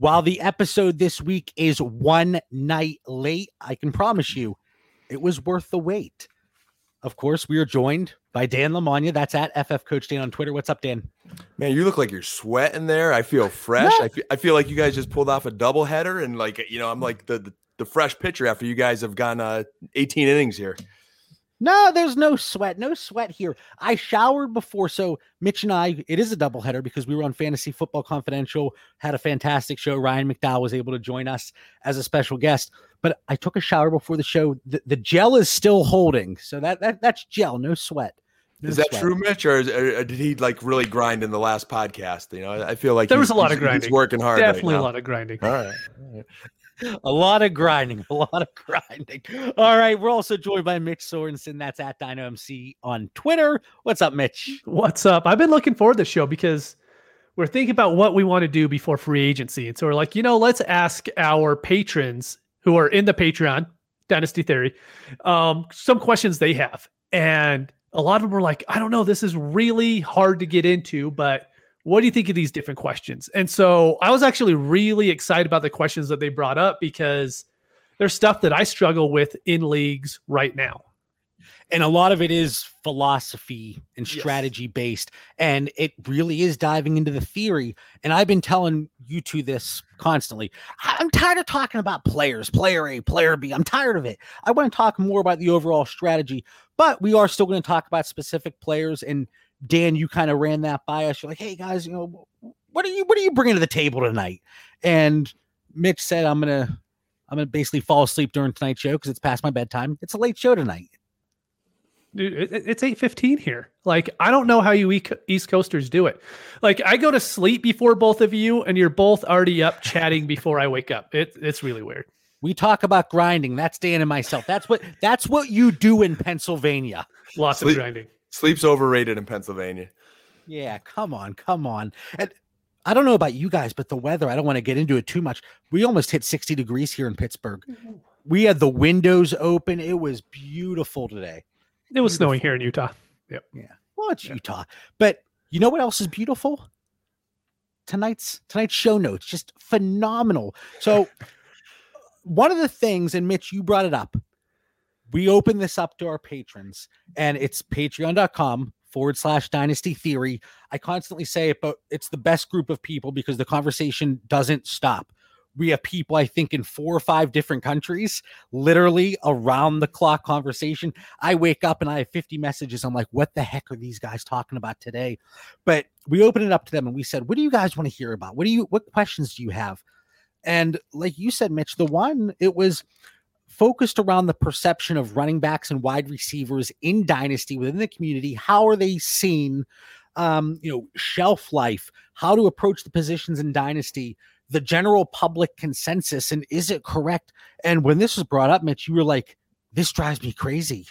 While the episode this week is one night late, I can promise you it was worth the wait. Of course, we are joined by Dan Lamagna. That's at FF Coach Dan on Twitter. What's up, Dan? Man, you look like you're sweating there. I feel fresh. I feel, I feel like you guys just pulled off a double header, and like you know, I'm like the the, the fresh pitcher after you guys have gone uh, 18 innings here. No, there's no sweat. No sweat here. I showered before. So Mitch and I, it is a doubleheader because we were on Fantasy Football Confidential, had a fantastic show. Ryan McDowell was able to join us as a special guest. But I took a shower before the show. The, the gel is still holding. So that, that that's gel, no sweat. No Is that sweat. true, Mitch, or, is, or did he like really grind in the last podcast? You know, I feel like There he's- was a lot of grinding. he's working hard. right Definitely a lot of grinding. All right. A lot of grinding, a lot of grinding. All right, we're also joined by Mitch Sorensen. That's at Dyno MC on Twitter. What's up, Mitch? What's up? I've been looking forward to the show because we're thinking about what we want to do before free agency. And so we're like, you know, let's ask our patrons who are in the Patreon, Dynasty Theory, um, some questions they have. And a lot of them were like, I don't know, this is really hard to get into, but what do you think of these different questions? And so I was actually really excited about the questions that they brought up because there's stuff that I struggle with in leagues right now. and a lot of it is philosophy and Yes. strategy based and it really is diving into the theory and i've been telling you two this constantly i'm tired of talking about players player a player b i'm tired of it i want to talk more about the overall strategy but we are still going to talk about specific players and dan you kind of ran that by us you're like hey guys you know what are you what are you bringing to the table tonight and mitch said i'm gonna i'm gonna basically fall asleep during tonight's show because it's past my bedtime it's a late show tonight Dude, it, it- it's eight fifteen here. Like, I don't know how you East Coasters do it. Like, I go to sleep before both of you, and you're both already up chatting before I wake up. It, it's really weird. We talk about grinding. That's Dan and myself. That's what that's what you do in Pennsylvania. Lots Sleep- of grinding. Sleep's overrated in Pennsylvania. Yeah, come on, come on. And I don't know about you guys, but the weather, I don't want to get into it too much. We almost hit 60 degrees here in Pittsburgh. We had the windows open. It was beautiful today. It was snowing here in Utah. Yep. Yeah. Well, it's Yeah. Utah. But you know what else is beautiful? Tonight's tonight's show notes just phenomenal. So one of the things, and Mitch, you brought it up. We open this up to our patrons, and it's patreon.com forward slash dynasty theory. I constantly say it, but it's the best group of people because the conversation doesn't stop. We have people, I think, in four or five different countries, literally around the clock conversation. I wake up and I have 50 messages. I'm like, what the heck are these guys talking about today? But we opened it up to them and we said, what do you guys want to hear about? What do you, what questions do you have? And like you said, Mitch, the one, it was focused around the perception of running backs and wide receivers in dynasty within the community. How are they seen? Um, you know, shelf life, how to approach the positions in dynasty, the general public consensus, and is it correct? And when this was brought up, Mitch, you were like, this drives me crazy.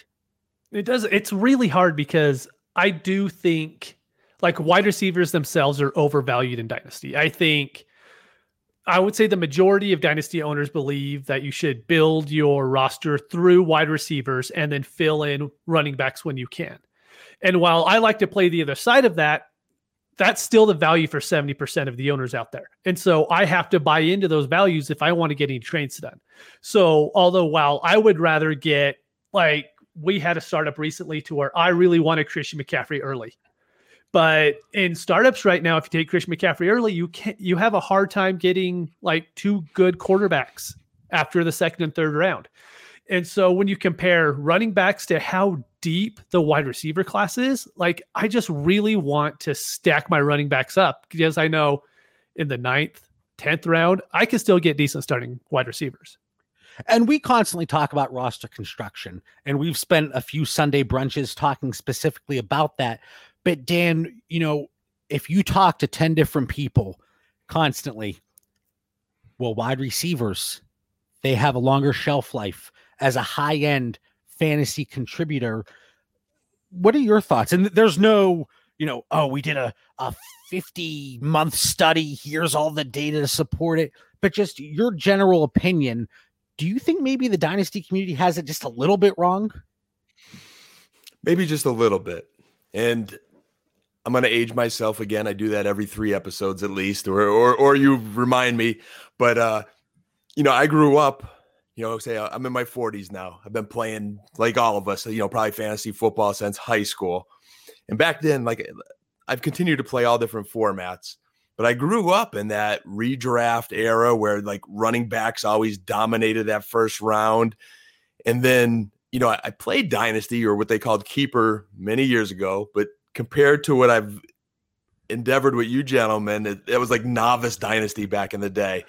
It does. It's really hard because I do think like wide receivers themselves are overvalued in Dynasty. I think I would say the majority of Dynasty owners believe that you should build your roster through wide receivers and then fill in running backs when you can. And while I like to play the other side of that, that's still the value for 70% of the owners out there. And so I have to buy into those values if I want to get any trades done. So, although while I would rather get like we had a startup recently to where I really wanted Christian McCaffrey early. But in startups right now, if you take Christian McCaffrey early, you can you have a hard time getting like two good quarterbacks after the second and third round. And so when you compare running backs to how deep the wide receiver class is, like I just really want to stack my running backs up because I know in the ninth, tenth round, I can still get decent starting wide receivers. And we constantly talk about roster construction, and we've spent a few Sunday brunches talking specifically about that. But Dan, you know, if you talk to 10 different people constantly, well, wide receivers, they have a longer shelf life as a high end fantasy contributor. What are your thoughts? And there's no, you know, oh, we did a, a 50 month study. Here's all the data to support it. But just your general opinion. Do you think maybe the dynasty community has it just a little bit wrong? Maybe just a little bit. And I'm going to age myself again. I do that every three episodes at least, or or or you remind me. But uh, you know, I grew up. You know, say I'm in my 40s now. I've been playing like all of us. You know, probably fantasy football since high school. And back then, like I've continued to play all different formats. But I grew up in that redraft era where like running backs always dominated that first round. And then, you know, I, I played Dynasty or what they called Keeper many years ago, but compared to what I've endeavored with you gentlemen, it, it, was like novice dynasty back in the day.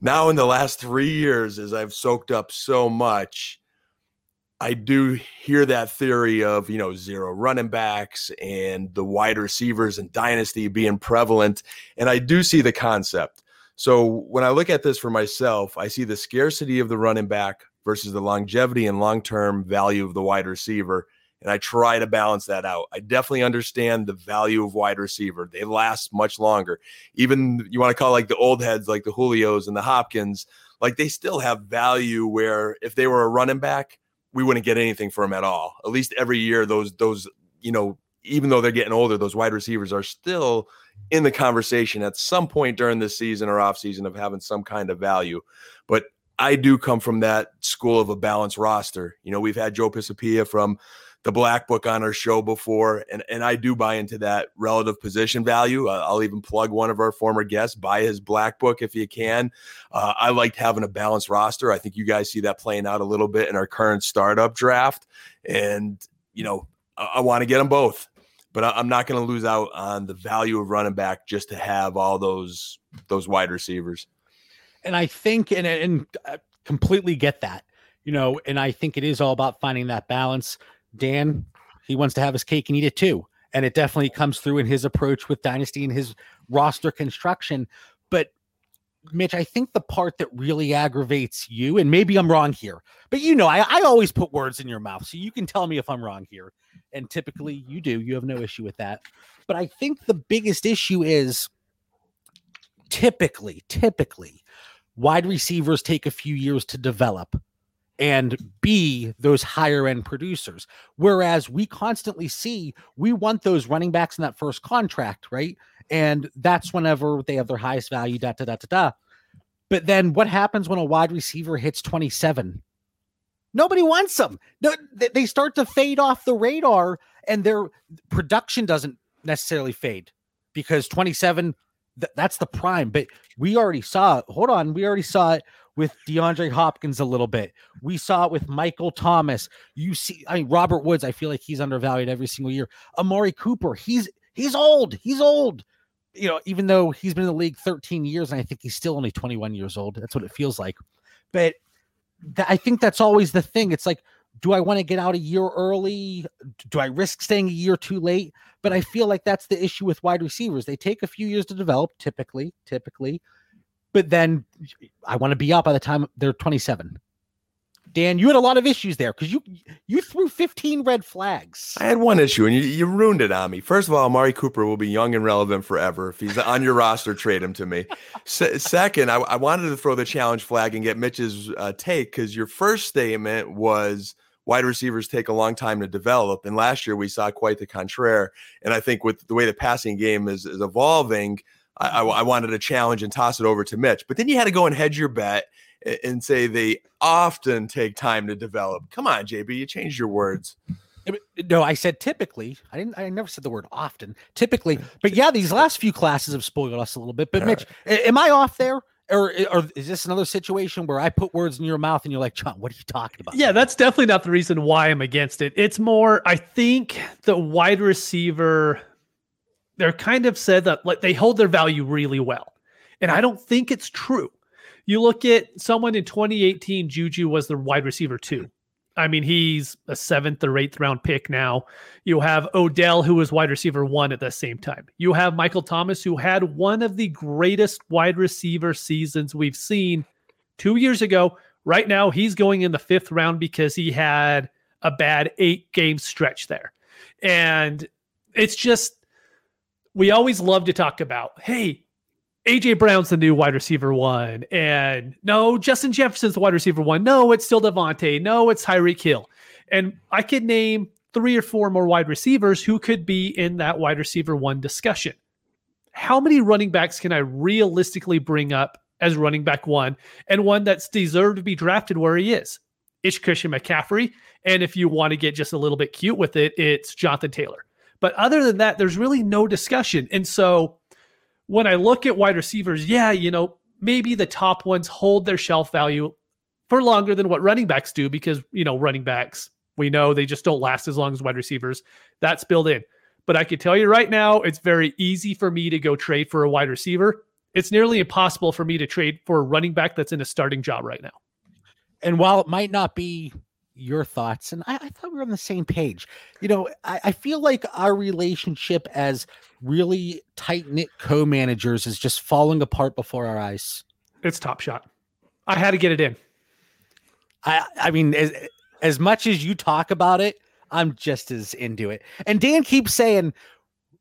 Now, in the last three years, as I've soaked up so much, I do hear that theory of, you know, zero running backs and the wide receivers and dynasty being prevalent. And I do see the concept. So when I look at this for myself, I see the scarcity of the running back versus the longevity and long term value of the wide receiver and I try to balance that out. I definitely understand the value of wide receiver. They last much longer. Even you want to call like the old heads, like the Julios and the Hopkins, like they still have value. Where if they were a running back, we wouldn't get anything for them at all. At least every year, those those you know, even though they're getting older, those wide receivers are still in the conversation at some point during the season or off season of having some kind of value. But I do come from that school of a balanced roster. You know, we've had Joe Pisapia from the black book on our show before, and and I do buy into that relative position value. I'll even plug one of our former guests, buy his black book if you can. Uh, I liked having a balanced roster. I think you guys see that playing out a little bit in our current startup draft, and you know I, I want to get them both, but I, I'm not going to lose out on the value of running back just to have all those those wide receivers. And I think, and and uh, completely get that you know, and I think it is all about finding that balance. Dan, he wants to have his cake and eat it too. And it definitely comes through in his approach with Dynasty and his roster construction. But Mitch, I think the part that really aggravates you, and maybe I'm wrong here, but you know, I, I always put words in your mouth. So you can tell me if I'm wrong here. And typically you do. You have no issue with that. But I think the biggest issue is typically, typically, wide receivers take a few years to develop and be those higher end producers. Whereas we constantly see we want those running backs in that first contract, right? And that's whenever they have their highest value, da da da da da. But then what happens when a wide receiver hits 27? Nobody wants them. No, they start to fade off the radar, and their production doesn't necessarily fade because 27 th- that's the prime. But we already saw. Hold on, we already saw it with DeAndre Hopkins a little bit. We saw it with Michael Thomas. You see, I mean Robert Woods. I feel like he's undervalued every single year. Amari Cooper. He's he's old. He's old. You know, even though he's been in the league 13 years, and I think he's still only 21 years old. That's what it feels like. But th- I think that's always the thing. It's like, do I want to get out a year early? Do I risk staying a year too late? But I feel like that's the issue with wide receivers. They take a few years to develop, typically, typically but then I want to be out by the time they're 27. Dan, you had a lot of issues there because you you threw 15 red flags. I had one issue and you, you ruined it on me. First of all, Amari Cooper will be young and relevant forever. If he's on your roster, trade him to me. Se- second, I, I, wanted to throw the challenge flag and get Mitch's uh, take because your first statement was wide receivers take a long time to develop. And last year we saw quite the contrary. And I think with the way the passing game is, is evolving – I, I, wanted to challenge and toss it over to Mitch. But then you had to go and hedge your bet and say they often take time to develop. Come on, JB, you changed your words. No, I said typically. I didn't. I never said the word often. Typically, but yeah, these last few classes have spoiled us a little bit. But All Mitch, right. am I off there? Or, or is this another situation where I put words in your mouth and you're like, John, what are you talking about? Yeah, that's definitely not the reason why I'm against it. It's more, I think the wide receiver they're kind of said that like they hold their value really well. And I don't think it's true. You look at someone in 2018, Juju was the wide receiver two. I mean, he's a seventh or eighth round pick now. You have Odell, who was wide receiver one at the same time. You have Michael Thomas, who had one of the greatest wide receiver seasons we've seen two years ago, Right now, he's going in the fifth round because he had a bad eight game stretch there. And it's just, we always love to talk about, hey, AJ Brown's the new wide receiver one. And no, Justin Jefferson's the wide receiver one. No, it's still Davante. No, it's Tyreek Hill. And I could name three or four more wide receivers who could be in that wide receiver one discussion. How many running backs can I realistically bring up as running back one and one that's deserved to be drafted where he is? It's Christian McCaffrey. And if you want to get just a little bit cute with it, it's Jonathan Taylor. But other than that, there's really no discussion. And so when I look at wide receivers, yeah, you know, maybe the top ones hold their shelf value for longer than what running backs do because, you know, running backs, we know they just don't last as long as wide receivers. That's built in. But I can tell you right now, it's very easy for me to go trade for a wide receiver. It's nearly impossible for me to trade for a running back that's in a starting job right now. And while it might not be your thoughts, and I, I thought we were on the same page, you know, I, I feel like our relationship as really tight knit co managers is just falling apart before our eyes. It's top shot. I had to get it in. I, I mean, as, as much as you talk about it, I'm just as into it. And Dan keeps saying,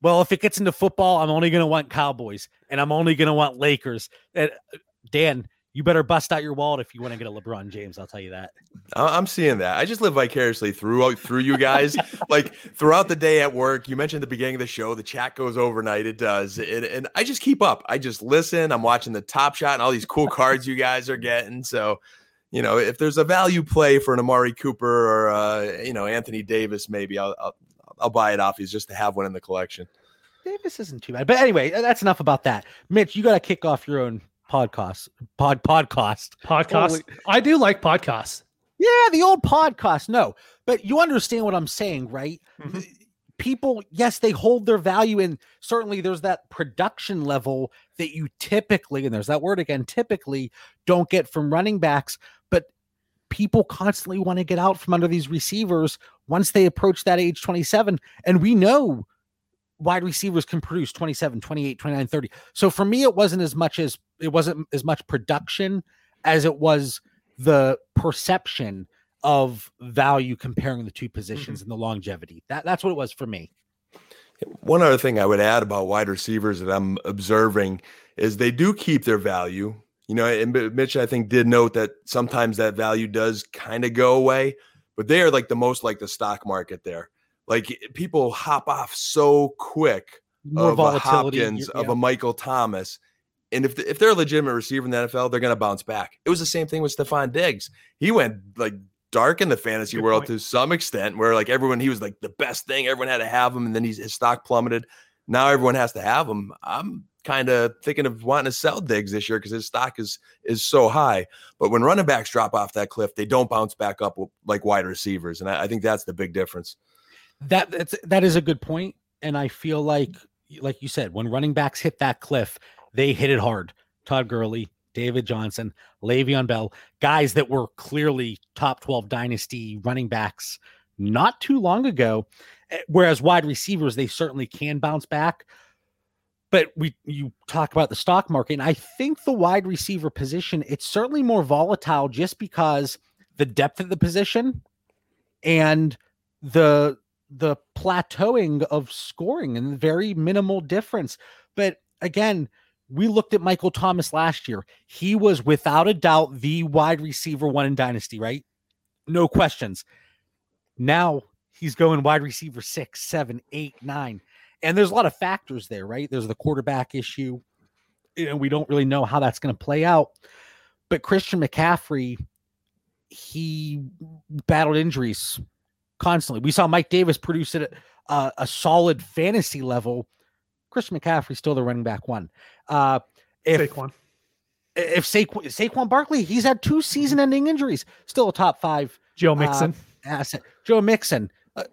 well, if it gets into football, I'm only going to want Cowboys and I'm only going to want Lakers. And uh, Dan, you better bust out your wallet if you want to get a LeBron James. I'll tell you that. I'm seeing that. I just live vicariously through through you guys. like throughout the day at work, you mentioned the beginning of the show. The chat goes overnight. It does, and, and I just keep up. I just listen. I'm watching the Top Shot and all these cool cards you guys are getting. So, you know, if there's a value play for an Amari Cooper or uh, you know Anthony Davis, maybe I'll, I'll I'll buy it off. He's just to have one in the collection. Davis isn't too bad, but anyway, that's enough about that. Mitch, you got to kick off your own podcast. Pod podcast. Podcast. Holy. I do like podcasts. Yeah, the old podcast. No, but you understand what I'm saying, right? Mm-hmm. People, yes, they hold their value, and certainly there's that production level that you typically, and there's that word again, typically don't get from running backs. But people constantly want to get out from under these receivers once they approach that age 27. And we know wide receivers can produce 27, 28, 29, 30. So for me, it wasn't as much as it wasn't as much production as it was the perception of value comparing the two positions mm-hmm. and the longevity. That that's what it was for me. One other thing I would add about wide receivers that I'm observing is they do keep their value. You know, and Mitch, I think, did note that sometimes that value does kind of go away, but they are like the most like the stock market there. Like eh, people hop off so quick More of a Hopkins, yeah. of a Michael Thomas. And if, if they're a legitimate receiver in the NFL, they're going to bounce back. It was the same thing with Stefon Diggs. He went like dark in the fantasy Good world point. to some extent, where like everyone, he was like the best thing. Everyone had to have him. And then he's, his stock plummeted. Now everyone has to have him. I'm kind of thinking of wanting to sell Diggs this year because his stock is is so high. But when running backs drop off that cliff, they don't bounce back up like wide receivers, and I, I think that's the big difference. That that's that is a good point, and I feel like, like you said, when running backs hit that cliff, they hit it hard. Todd Gurley, David Johnson, Le'Veon Bell, guys that were clearly top 12 dynasty running backs not too long ago. Eh, whereas wide receivers, they certainly can bounce back. But we you talk about the stock market, and I think the wide receiver position, it's certainly more volatile just because the depth of the position and the the plateauing of scoring and very minimal difference. But again, we looked at Michael Thomas last year. He was without a doubt the wide receiver one in Dynasty, right? No questions. Now he's going wide receiver six, seven, eight, nine. And there's a lot of factors there, right? There's the quarterback issue. And we don't really know how that's going to play out. But Christian McCaffrey, he battled injuries constantly. We saw Mike Davis produce at a, a solid fantasy level. Chris McCaffrey still the running back one. Uh, if Saquon. if Saquon, Saquon Barkley, he's had two season-ending injuries, still a top five. Joe uh, Mixon uh, asset. Joe Mixon, uh,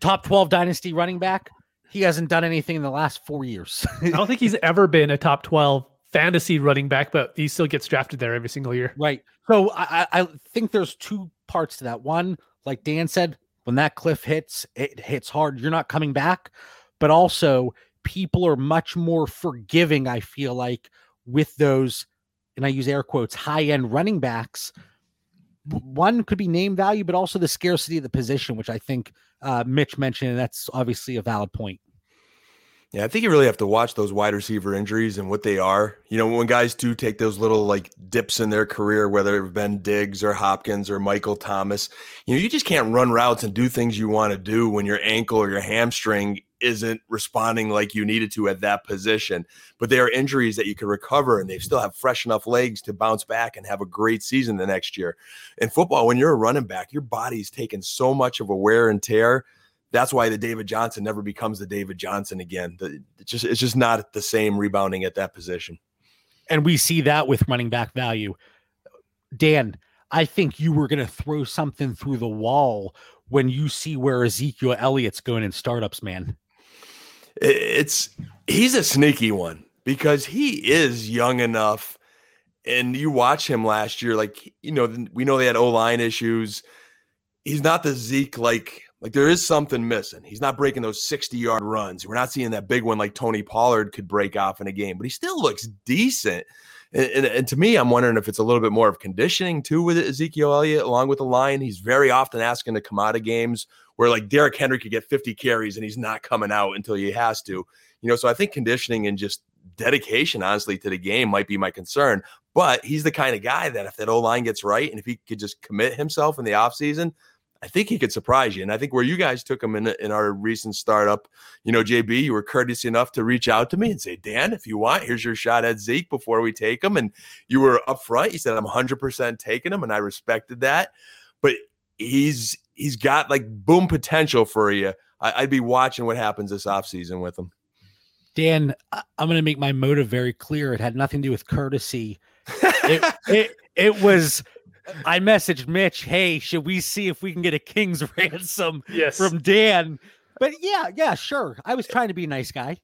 top twelve dynasty running back. He hasn't done anything in the last four years. I don't think he's ever been a top twelve fantasy running back, but he still gets drafted there every single year. Right. So I, I think there's two parts to that. One, like Dan said, when that cliff hits, it hits hard. You're not coming back. But also, people are much more forgiving, I feel like, with those and I use air quotes, high end running backs, one could be name value, but also the scarcity of the position, which I think uh, Mitch mentioned, and that's obviously a valid point. Yeah, I think you really have to watch those wide receiver injuries and what they are. You know, when guys do take those little like dips in their career, whether it's been Diggs or Hopkins or Michael Thomas, you know, you just can't run routes and do things you want to do when your ankle or your hamstring isn't responding like you needed to at that position. But they are injuries that you can recover and they still have fresh enough legs to bounce back and have a great season the next year. In football, when you're a running back, your body's taking so much of a wear and tear that's why the David Johnson never becomes the David Johnson again. It's just it's just not the same rebounding at that position. And we see that with running back value. Dan, I think you were going to throw something through the wall when you see where Ezekiel Elliott's going in startups, man. It's he's a sneaky one because he is young enough and you watch him last year like you know we know they had O-line issues. He's not the Zeke like like there is something missing. He's not breaking those 60 yard runs. We're not seeing that big one like Tony Pollard could break off in a game, but he still looks decent. And, and, and, to me, I'm wondering if it's a little bit more of conditioning too with Ezekiel Elliott, along with the line. He's very often asking to come out of games where like Derrick Henry could get 50 carries and he's not coming out until he has to. You know, so I think conditioning and just dedication, honestly, to the game might be my concern. But he's the kind of guy that if that O line gets right and if he could just commit himself in the offseason, I think he could surprise you. And I think where you guys took him in, in our recent startup, you know, JB, you were courteous enough to reach out to me and say, Dan, if you want, here's your shot at Zeke before we take him. And you were upfront. You said, I'm 100% taking him. And I respected that. But he's he's got like boom potential for you. I, would be watching what happens this offseason with him. Dan, I'm going to make my motive very clear. It had nothing to do with courtesy. it, it, it was I messaged Mitch, hey, should we see if we can get a king's ransom yes. from Dan? But yeah, yeah, sure. I was trying to be a nice guy.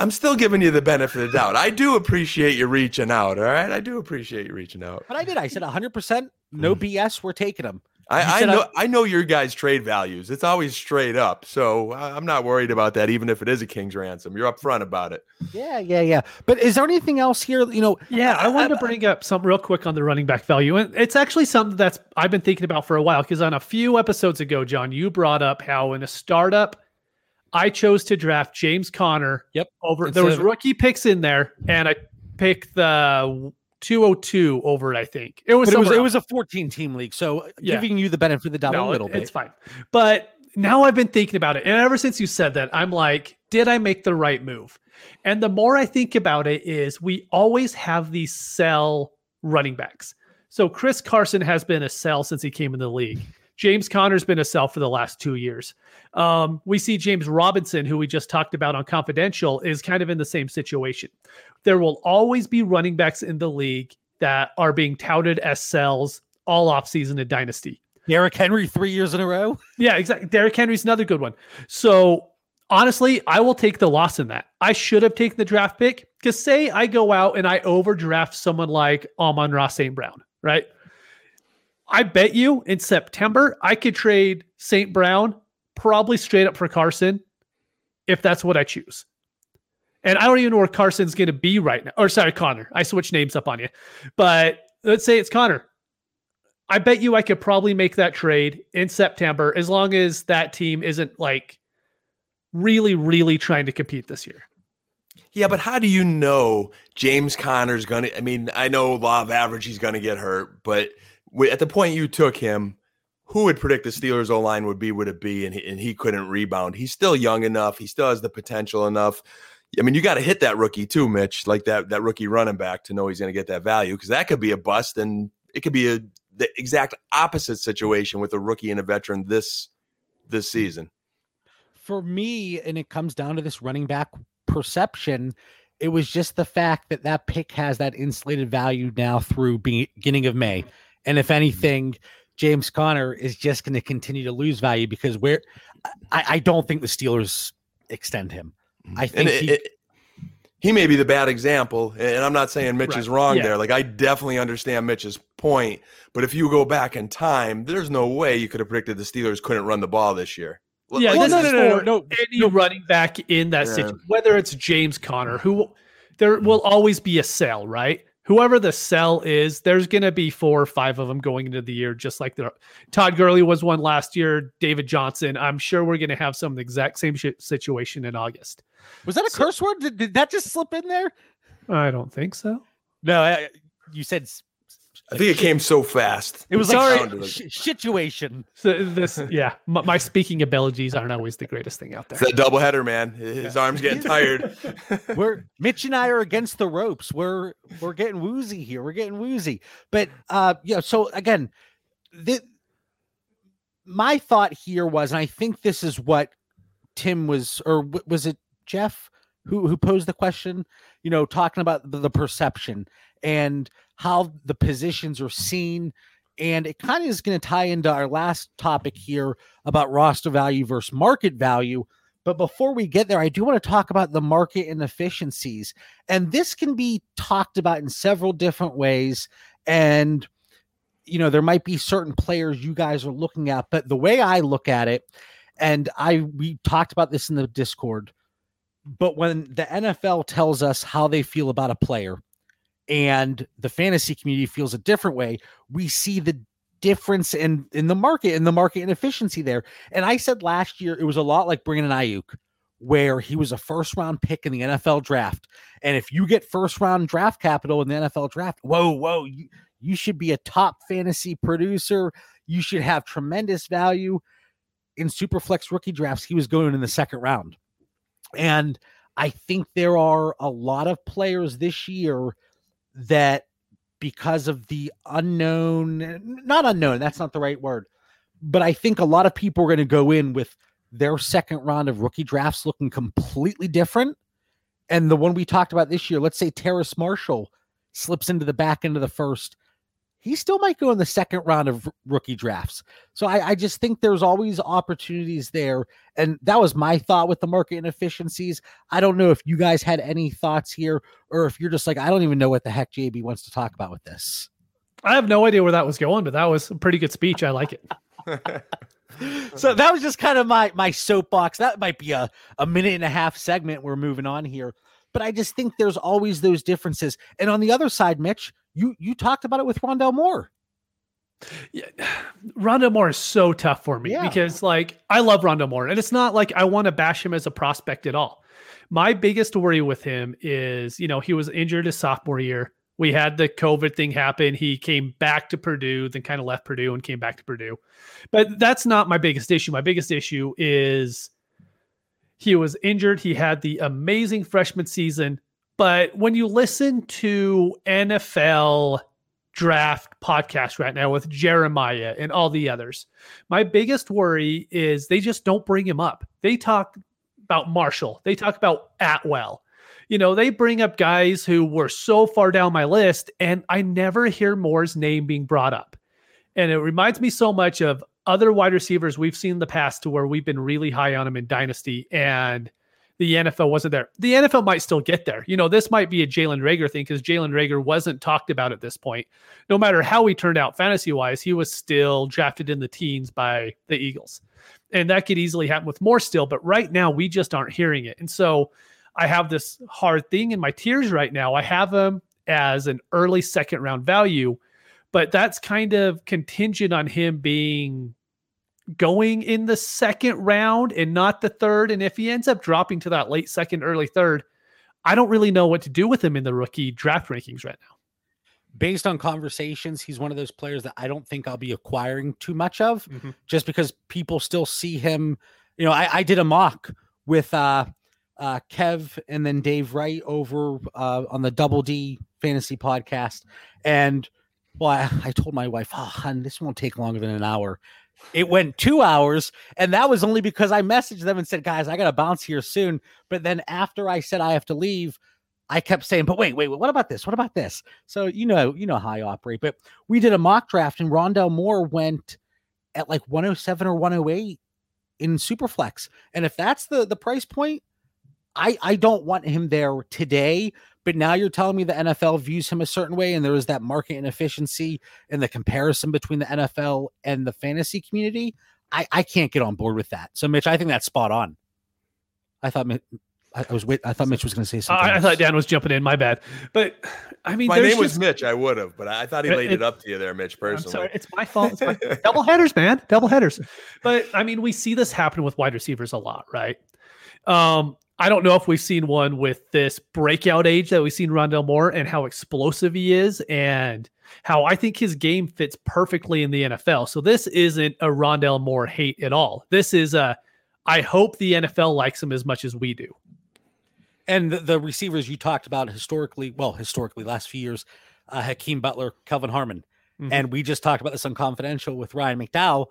I'm still giving you the benefit of the doubt. I do appreciate you reaching out. All right. I do appreciate you reaching out. But I did. I said 100%, no mm. BS. We're taking them. I, I know I, I know your guys' trade values. It's always straight up, so I'm not worried about that. Even if it is a king's ransom, you're upfront about it. Yeah, yeah, yeah. But is there anything else here? You know, yeah, I, I wanted to bring up something real quick on the running back value, and it's actually something that's I've been thinking about for a while. Because on a few episodes ago, John, you brought up how in a startup, I chose to draft James Conner. Yep. Over there was rookie picks in there, and I picked the 202 over it, I think. It was it was, it was, a 14 team league. So uh, yeah. giving you the benefit of the doubt no, a little it, bit. It's fine. But now I've been thinking about it. And ever since you said that, I'm like, did I make the right move? And the more I think about it is we always have these sell running backs. So Chris Carson has been a sell since he came in the league. James Conner's been a sell for the last two years. Um, we see James Robinson, who we just talked about on Confidential, is kind of in the same situation. There will always be running backs in the league that are being touted as sells all offseason in Dynasty. Derrick Henry three years in a row. Yeah, exactly. Derrick Henry's another good one. So honestly, I will take the loss in that. I should have taken the draft pick because say I go out and I overdraft someone like Amon-Ra St. Brown, right? I bet you in September I could trade St. Brown probably straight up for Carson if that's what I choose. And I don't even know where Carson's going to be right now. Or sorry, Conner. I switched names up on you. But let's say it's Conner. I bet you I could probably make that trade in September as long as that team isn't like really, really trying to compete this year. Yeah, but how do you know James Conner's going to? I mean, I know law of average, he's going to get hurt, but – at the point you took him, who would predict the Steelers' O line would be would it be, and he, and he couldn't rebound. He's still young enough. He still has the potential enough. I mean, you got to hit that rookie too, Mitch, like that that rookie running back to know he's going to get that value because that could be a bust, and it could be a the exact opposite situation with a rookie and a veteran this this season. For me, and it comes down to this running back perception. It was just the fact that that pick has that insulated value now through beginning of May. And if mm-hmm. anything, James Conner is just going to continue to lose value because where I, I, don't think the Steelers extend him. Mm-hmm. I think it, he, it, he may be the bad example, and I'm not saying Mitch right. is wrong yeah. there. Like I definitely understand Mitch's point, but if you go back in time, there's no way you could have predicted the Steelers couldn't run the ball this year. Yeah, like, this no, no, no, no, no, any no. running back in that yeah. situation, whether it's James Conner, who there will always be a sell, right? Whoever the sell is, there's going to be four or five of them going into the year, just like the Todd Gurley was one last year. David Johnson. I'm sure we're going to have some of the exact same situation in August. Was that a so, curse word? Did, did, that just slip in there? I don't think so. No, I, you said I think it came so fast. It was Sorry, like, like situation. So this, yeah, my, my, speaking abilities aren't always the greatest thing out there. It's a double header, man. His yeah. arms getting tired. we're Mitch and I are against the ropes. We're we're getting woozy here. We're getting woozy. But uh, yeah. So again, the my thought here was, and I think this is what Tim was, or was it Jeff who who posed the question? You know, talking about the, the perception and how the positions are seen. And it kind of is going to tie into our last topic here about roster value versus market value. But before we get there, I do want to talk about the market inefficiencies. And this can be talked about in several different ways. And, you know, there might be certain players you guys are looking at, but the way I look at it, and I we talked about this in the Discord, but when the NFL tells us how they feel about a player, and the fantasy community feels a different way, we see the difference in in the market and the market inefficiency there. And I said last year it was a lot like Brandon Aiyuk, where he was a first round pick in the NFL draft. And if you get first round draft capital in the NFL draft, whoa, whoa, you, you should be a top fantasy producer. You should have tremendous value. In Superflex rookie drafts, he was going in the second round. And I think there are a lot of players this year that because of the unknown, not unknown, that's not the right word, but I think a lot of people are going to go in with their second round of rookie drafts looking completely different. And the one we talked about this year, let's say Terrace Marshall slips into the back end of the first he still might go in the second round of rookie drafts. So I, I, just think there's always opportunities there. And that was my thought with the market inefficiencies. I don't know if you guys had any thoughts here or if you're just like, I don't even know what the heck JB wants to talk about with this. I have no idea where that was going, but that was a pretty good speech. I like it. so that was just kind of my my soapbox. That might be a, a minute and a half segment. We're moving on here. But I just think there's always those differences. And on the other side, Mitch, you you talked about it with Rondale Moore. Yeah, Rondale Moore is so tough for me yeah. because like I love Rondale Moore, and it's not like I want to bash him as a prospect at all. My biggest worry with him is, you know, he was injured his sophomore year. We had the COVID thing happen. He came back to Purdue, then kind of left Purdue and came back to Purdue. But that's not my biggest issue. My biggest issue is he was injured. He had the amazing freshman season, but when you listen to NFL draft podcast right now with Jeremiah and all the others, my biggest worry is they just don't bring him up. They talk about Marshall, they talk about Atwell. You know, they bring up guys who were so far down my list, and I never hear Moore's name being brought up. And it reminds me so much of other wide receivers we've seen in the past to where we've been really high on him in Dynasty and the NFL wasn't there. The NFL might still get there. You know, this might be a Jalen Reagor thing because Jalen Reagor wasn't talked about at this point. No matter how he turned out fantasy wise, he was still drafted in the teens by the Eagles. And that could easily happen with more still. But right now, we just aren't hearing it. And so I have this hard thing in my tiers right now. I have him as an early second round value, but that's kind of contingent on him being going in the second round and not the third. And if he ends up dropping to that late second, early third, I don't really know what to do with him in the rookie draft rankings right now. Based on conversations, he's one of those players that I don't think I'll be acquiring too much of mm-hmm. just because people still see him. You know, I, I did a mock with uh, uh, Kev and then Dave Wright over uh, on the Double D Fantasy podcast. And well, I, I told my wife, oh, hun, this won't take longer than an hour. It went two hours, and that was only because I messaged them and said, "Guys, I got to bounce here soon." But then after I said I have to leave, I kept saying, "But wait, wait, what about this? What about this?" So you know, you know how I operate. But we did a mock draft, and Rondale Moore went at like 107 or 108 in Superflex, and if that's the the price point, I I don't want him there today but now you're telling me the NFL views him a certain way, and there is that market inefficiency and the comparison between the NFL and the fantasy community. I, I can't get on board with that. So, Mitch, I think that's spot on. I thought I, I was wait. I thought Mitch was going to say something. I, I, thought Dan was jumping in. My bad. But I mean, my name just, was Mitch. I would have, but I thought he laid it, it, up to you there, Mitch. Personally, I'm sorry, it's my fault. It's my, double headers, man. Double headers. But I mean, we see this happen with wide receivers a lot, right? Um, I don't know if we've seen one with this breakout age that we've seen Rondale Moore and how explosive he is and how I think his game fits perfectly in the NFL. So this isn't a Rondale Moore hate at all. This is a I hope the NFL likes him as much as we do. And the, the receivers you talked about historically, well, historically, last few years, uh, Hakeem Butler, Kelvin Harmon. Mm-hmm. And we just talked about this on Confidential with Ryan McDowell,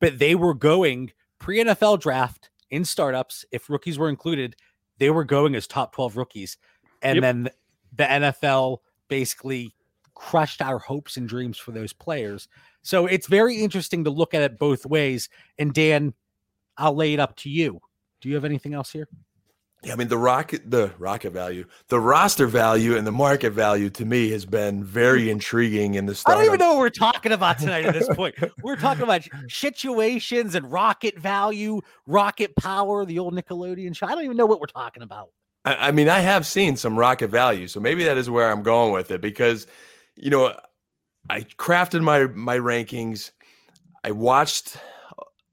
but they were going pre NFL draft in startups. If rookies were included, they were going as top 12 rookies. And yep. then the NFL basically crushed our hopes and dreams for those players. So it's very interesting to look at it both ways. And Dan, I'll lay it up to you. Do you have anything else here? Yeah, I mean the rocket, the rocket value, the roster value, and the market value to me has been very mm. intriguing in the start. I don't even know what we're talking about tonight. At this point, we're talking about situations and rocket value, rocket power, the old Nickelodeon show. I don't even know what we're talking about. I, I mean, I have seen some rocket value, so maybe that is where I'm going with it because, you know, I crafted my my rankings. I watched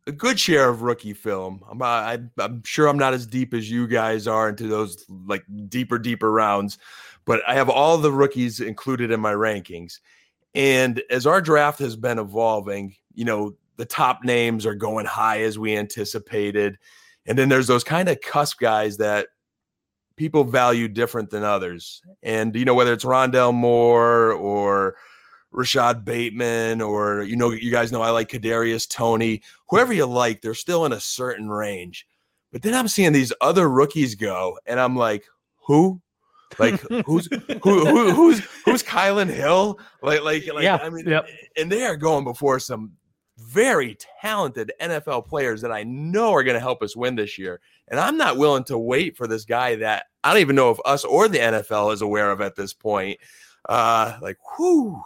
a good share of rookie film. I'm, I, I'm sure I'm not as deep as you guys are into those like deeper, deeper rounds, but I have all the rookies included in my rankings. And as our draft has been evolving, you know, the top names are going high as we anticipated. And then there's those kind of cusp guys that people value different than others. And, you know, whether it's Rondale Moore or Rashod Bateman, or you know, you guys know I like Kadarius Toney, whoever you like, they're still in a certain range. But then I'm seeing these other rookies go, and I'm like, who? Like who's who, who who's who's Kylin Hill? Like like like yeah, I mean, yep. and they are going before some very talented NFL players that I know are going to help us win this year. And I'm not willing to wait for this guy that I don't even know if us or the NFL is aware of at this point. Uh, like, whoo,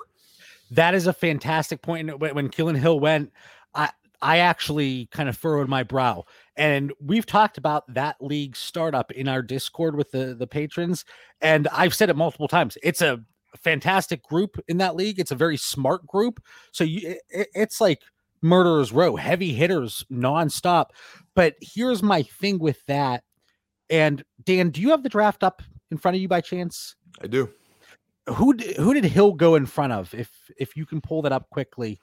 that is a fantastic point. When Kylin Hill went, I I actually kind of furrowed my brow. And we've talked about that league startup in our Discord with the the patrons, and I've said it multiple times. It's a fantastic group in that league. It's a very smart group. So you, it, it's like murderers row, heavy hitters nonstop. But here's my thing with that. And Dan, do you have the draft up in front of you by chance? I do who who did Hill go in front of? If if you can pull that up quickly.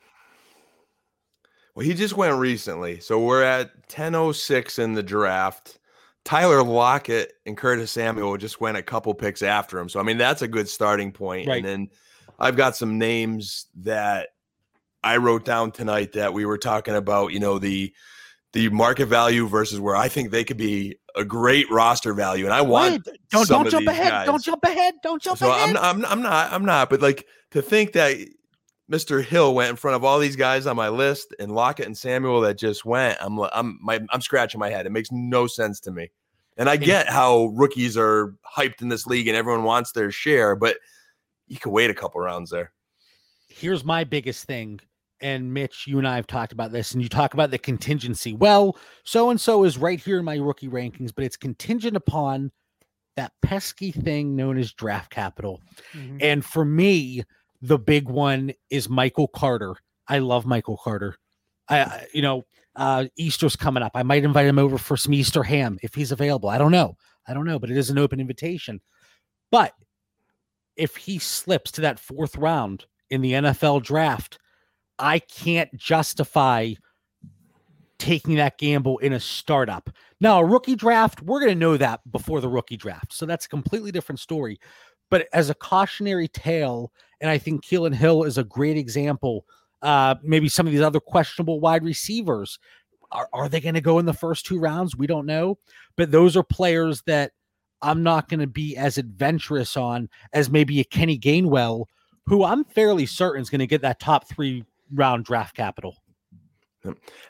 Well, he just went recently, so we're at ten oh six in the draft. Tyler Lockett and Curtis Samuel just went a couple picks after him, so I mean that's a good starting point. Right. And then I've got some names that I wrote down tonight that we were talking about. You know the the market value versus where I think they could be a great roster value, and I want Wait, don't don't jump ahead. Guys. Don't jump ahead. Don't jump so ahead. I'm, I'm I'm not I'm not. But like to think that Mr. Hill went in front of all these guys on my list, and Lockett and Samuel that just went. I'm I'm my I'm scratching my head. It makes no sense to me. And I get how rookies are hyped in this league and everyone wants their share, but you can wait a couple rounds there. Here's my biggest thing and Mitch, you and I have talked about this, and you talk about the contingency. Well, so and so is right here in my rookie rankings, but it's contingent upon that pesky thing known as draft capital. Mm-hmm. And for me, the big one is Michael Carter. I love Michael Carter. I, you know, uh, Easter's coming up. I might invite him over for some Easter ham if he's available. I don't know. I don't know, but it is an open invitation. But if he slips to that fourth round in the NFL draft, I can't justify taking that gamble in a startup. Now, a rookie draft, we're going to know that before the rookie draft. So that's a completely different story. But as a cautionary tale, and I think Kylin Hill is a great example. Uh, maybe some of these other questionable wide receivers are, are they going to go in the first two rounds? We don't know. But those are players that I'm not going to be as adventurous on as maybe a Kenny Gainwell, who I'm fairly certain is going to get that top three round draft capital.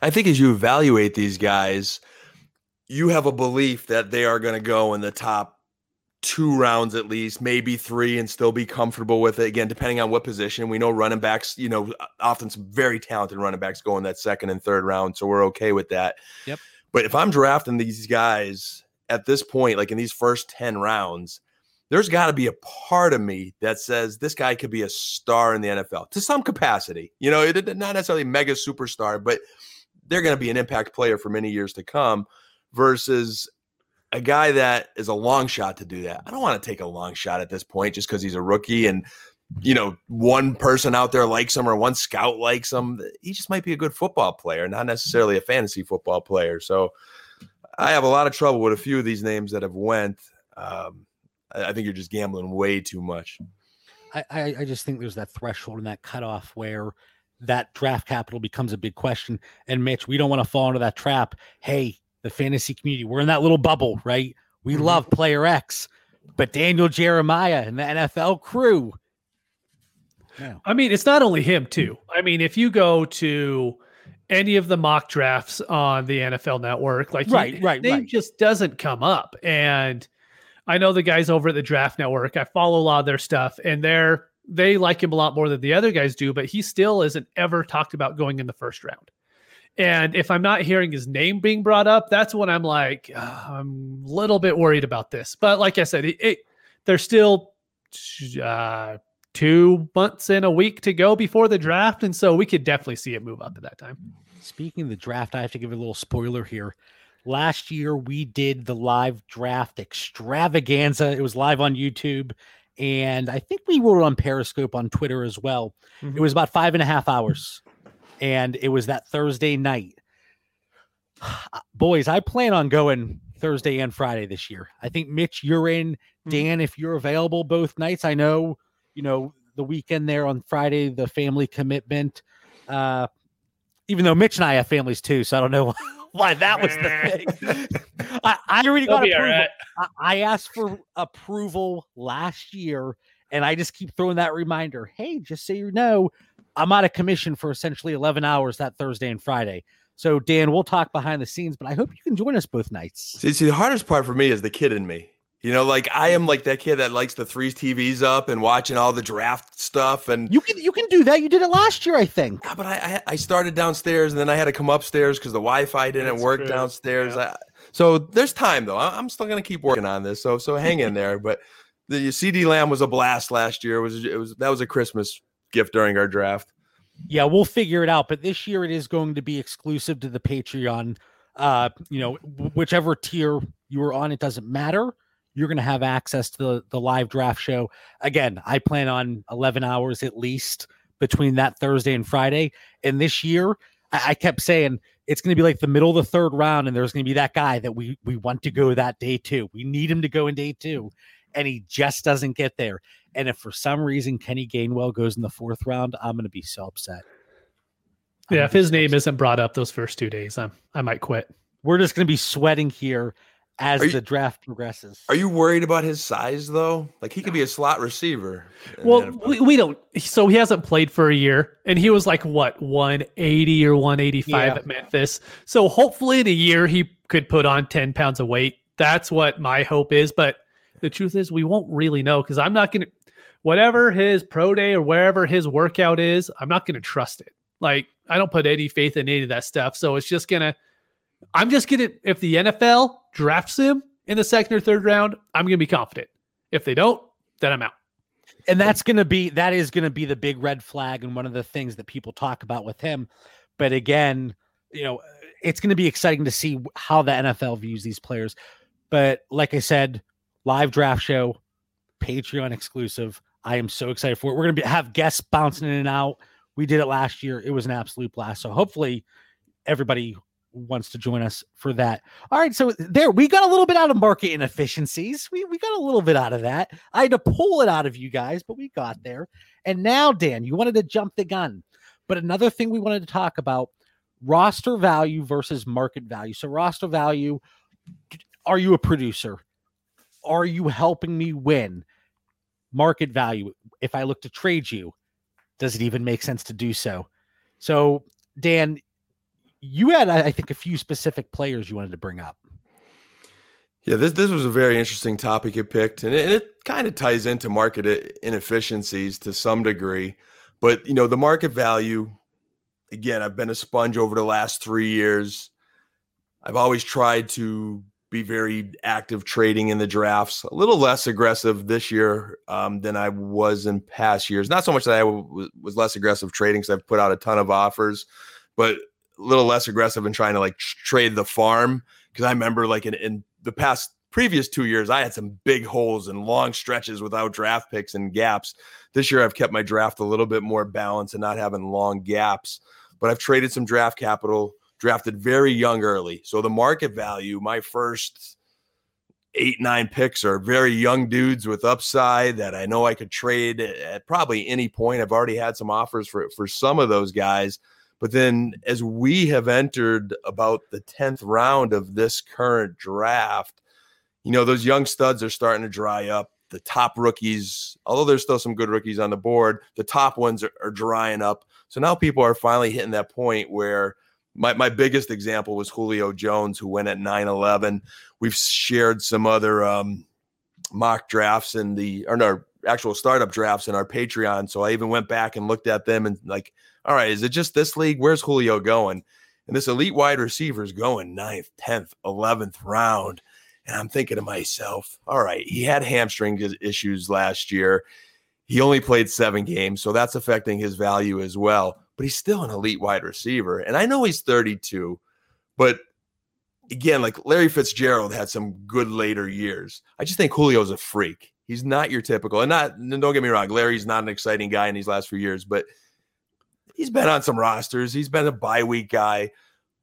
I think as you evaluate these guys, you have a belief that they are going to go in the top two rounds at least, maybe three, and still be comfortable with it. Again, depending on what position. We know running backs, you know, often some very talented running backs go in that second and third round. So we're okay with that. Yep. But if I'm drafting these guys at this point, like in these first 10 rounds, there's got to be a part of me that says this guy could be a star in the NFL to some capacity. You know, not necessarily mega superstar, but they're going to be an impact player for many years to come versus a guy that is a long shot to do that. I don't want to take a long shot at this point just because he's a rookie and you know one person out there likes him or one scout likes him. He just might be a good football player, not necessarily a fantasy football player. So I have a lot of trouble with a few of these names that have went. Um, I, I think you're just gambling way too much. I, I, I just think there's that threshold and that cutoff where that draft capital becomes a big question. And Mitch, we don't want to fall into that trap. Hey, the fantasy community, we're in that little bubble, right? We mm-hmm. love player X, but Daniel Jeremiah and the NFL crew. No. I mean, it's not only him, too. I mean, if you go to any of the mock drafts on the NFL network, like right, he, right, name right. just doesn't come up. And I know the guys over at the draft network, I follow a lot of their stuff, and they're they like him a lot more than the other guys do, but he still isn't ever talked about going in the first round. And if I'm not hearing his name being brought up, that's when I'm like, oh, I'm a little bit worried about this. But like I said, it, it there's still uh, two months and a week to go before the draft, and so we could definitely see it move up at that time. Speaking of the draft, I have to give a little spoiler here. Last year we did the live draft extravaganza. It was live on YouTube and I think we were on Periscope on Twitter as well. Mm-hmm. It was about five and a half hours, and it was that Thursday night. Boys, I plan on going Thursday and Friday this year. I think Mitch, you're in. Mm-hmm. Dan, if you're available both nights, I know you know the weekend there on Friday, the family commitment. Uh, even though Mitch and I have families too, so I don't know why that was the thing. I, I already got approval. Right. I, I asked for approval last year, and I just keep throwing that reminder. Hey, just so you know, I'm out of commission for essentially 11 hours that Thursday and Friday. So, Dan, we'll talk behind the scenes, but I hope you can join us both nights. See, see, the hardest part for me is the kid in me. You know, like I am like that kid that likes the three TVs up and watching all the draft stuff. And you can you can do that. You did it last year, I think. Yeah, but I I started downstairs and then I had to come upstairs because the Wi-Fi didn't That's work true. downstairs. Yeah. I, so there's time though. I'm still gonna keep working on this. So so hang in there. But the CeeDee Lamb was a blast last year. It was it was that was a Christmas gift during our draft. Yeah, we'll figure it out. But this year it is going to be exclusive to the Patreon. Uh, you know, whichever tier you are on, it doesn't matter you're going to have access to the, the live draft show. Again, I plan on 11 hours at least between that Thursday and Friday. And this year, I, I kept saying it's going to be like the middle of the third round, and there's going to be that guy that we we want to go that day too. We need him to go in day two, and he just doesn't get there. And if for some reason Kenny Gainwell goes in the fourth round, I'm going to be so upset. I'm yeah, if his name isn't brought up those first two days, I'm I might quit. We're just going to be sweating here as you, the draft progresses. Are you worried about his size though? Like he could be uh, a slot receiver. Well, we, we, don't. So he hasn't played for a year, and he was like what 180 or 185 yeah. at Memphis. So hopefully in a year he could put on 10 pounds of weight. That's what my hope is. But the truth is, we won't really know because I'm not gonna. Whatever his pro day or wherever his workout is, I'm not gonna trust it. Like I don't put any faith in any of that stuff. So it's just gonna I'm just gonna if the NFL drafts him in the second or third round, I'm gonna be confident. If they don't, then I'm out. And that's gonna be that is gonna be the big red flag and one of the things that people talk about with him. But again, you know, it's gonna be exciting to see how the NFL views these players. But like I said, live draft show, Patreon exclusive. I am so excited for it. We're gonna be, have guests bouncing in and out. We did it last year. It was an absolute blast. So hopefully everybody wants to join us for that. All right, so there we got a little bit out of market inefficiencies. We we got a little bit out of that. I had to pull it out of you guys, but we got there. And now, Dan, you wanted to jump the gun. But another thing we wanted to talk about roster value versus market value. So roster value, are you a producer? Are you helping me win? Market value, if I look to trade you, does it even make sense to do so? So, Dan, you had, I think, a few specific players you wanted to bring up. Yeah, this this was a very interesting topic you picked, and it, it kind of ties into market inefficiencies to some degree. But you know, the market value. Again, I've been a sponge over the last three years. I've always tried to be very active trading in the drafts. A little less aggressive this year um, than I was in past years. Not so much that I w- was less aggressive trading because I've put out a ton of offers, but little less aggressive in trying to like trade the farm. Because I remember like in, in the past previous two years, I had some big holes and long stretches without draft picks and gaps. This year, I've kept my draft a little bit more balanced and not having long gaps. But I've traded some draft capital drafted very young early. So the market value, my first eight, nine picks are very young dudes with upside that I know I could trade at probably any point. I've already had some offers for, for some of those guys. But then as we have entered about the 10th round of this current draft, you know, those young studs are starting to dry up. The top rookies, although there's still some good rookies on the board, the top ones are, are drying up. So now people are finally hitting that point where my, my biggest example was Julio Jones, who went at 9 11. We've shared some other um, mock drafts in the, or no, actual startup drafts in our Patreon. So I even went back and looked at them and, like, all right, is it just this league? Where's Julio going? And this elite wide receiver is going ninth, 10th, 11th round. And I'm thinking to myself, all right, he had hamstring issues last year. He only played seven games, so that's affecting his value as well but he's still an elite wide receiver. And I know he's 32, but again, like Larry Fitzgerald had some good later years. I just think Julio's a freak. He's not your typical, and not don't get me wrong, Larry's not an exciting guy in these last few years, but he's been on some rosters. He's been a bye week guy.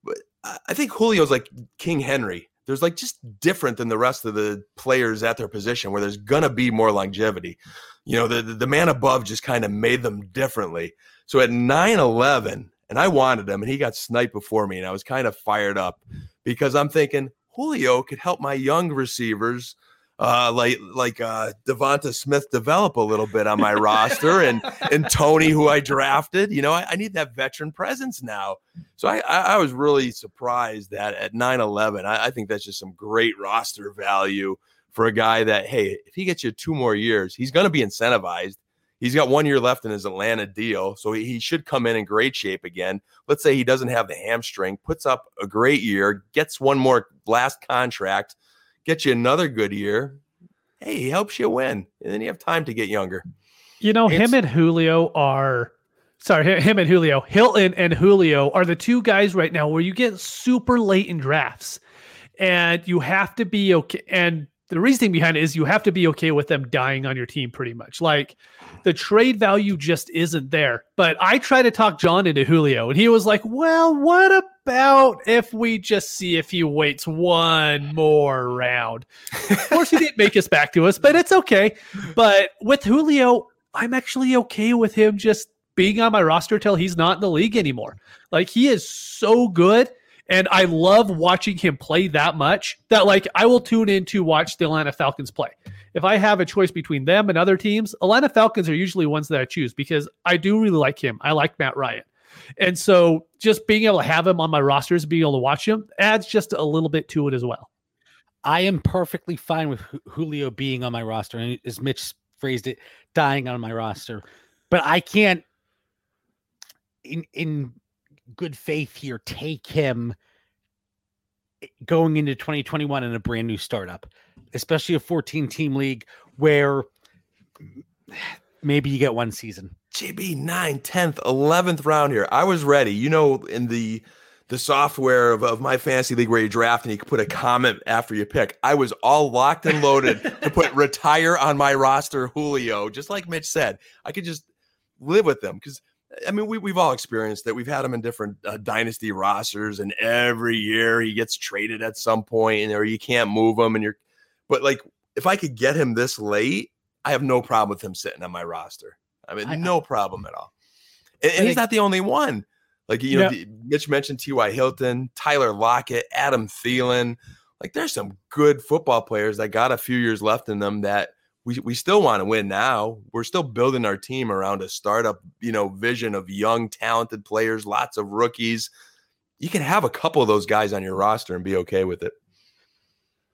But I think Julio's like King Henry. There's like just different than the rest of the players at their position where there's gonna be more longevity. You know, the the man above just kind of made them differently. So at 9 11, and I wanted him, and he got sniped before me, and I was kind of fired up because I'm thinking Julio could help my young receivers. Uh, like like uh, Devonta Smith develop a little bit on my roster, and and Toney, who I drafted. You know, I, I need that veteran presence now. So I, I, I was really surprised that at 9-11, I, I think that's just some great roster value for a guy that hey, if he gets you two more years, he's going to be incentivized He's got one year left in his Atlanta deal, so he should come in in great shape again. Let's say he doesn't have the hamstring, puts up a great year, gets one more last contract, gets you another good year. Hey, he helps you win, and then you have time to get younger. You know, it's, him and Julio are sorry, him and Julio, Hilton and Julio are the two guys right now where you get super late in drafts, and you have to be okay. And the reasoning behind it is you have to be okay with them dying on your team pretty much. Like the trade value just isn't there. But I try to talk John into Julio, and he was like, Well, what about if we just see if he waits one more round? of course, he didn't make us back to us, but it's okay. But with Julio, I'm actually okay with him just being on my roster till he's not in the league anymore. Like he is so good and I love watching him play that much that like I will tune in to watch the Atlanta Falcons play. If I have a choice between them and other teams, Atlanta Falcons are usually ones that I choose because I do really like him. I like Matt Ryan. And so just being able to have him on my rosters, being able to watch him adds just a little bit to it as well. I am perfectly fine with Julio being on my roster. And as Mitch phrased it, dying on my roster. But I can't in in good faith here take him eh, going into 2021 in a brand new startup, especially a 14 team league where maybe you get one season. JB 9, 10th, 11th round here. I was ready. You know, in the the software of, of my fantasy league where you draft and you put a comment after you pick. I was all locked and loaded to put retire on my roster Julio, just like Mitch said. I could just live with them because I mean, we, we've all experienced that. We've had him in different uh, dynasty rosters, and every year he gets traded at some point, or you can't move him. And you're, but like, if I could get him this late, I have no problem with him sitting on my roster. I mean, I, no problem at all. And, and he's not the only one. Like, you know, yeah. Mitch mentioned T.Y. Hilton, Tyler Lockett, Adam Thielen. Like, there's some good football players that got a few years left in them that we, we still want to win now. We're still building our team around a startup, you know, vision of young, talented players, lots of rookies. You can have a couple of those guys on your roster and be okay with it.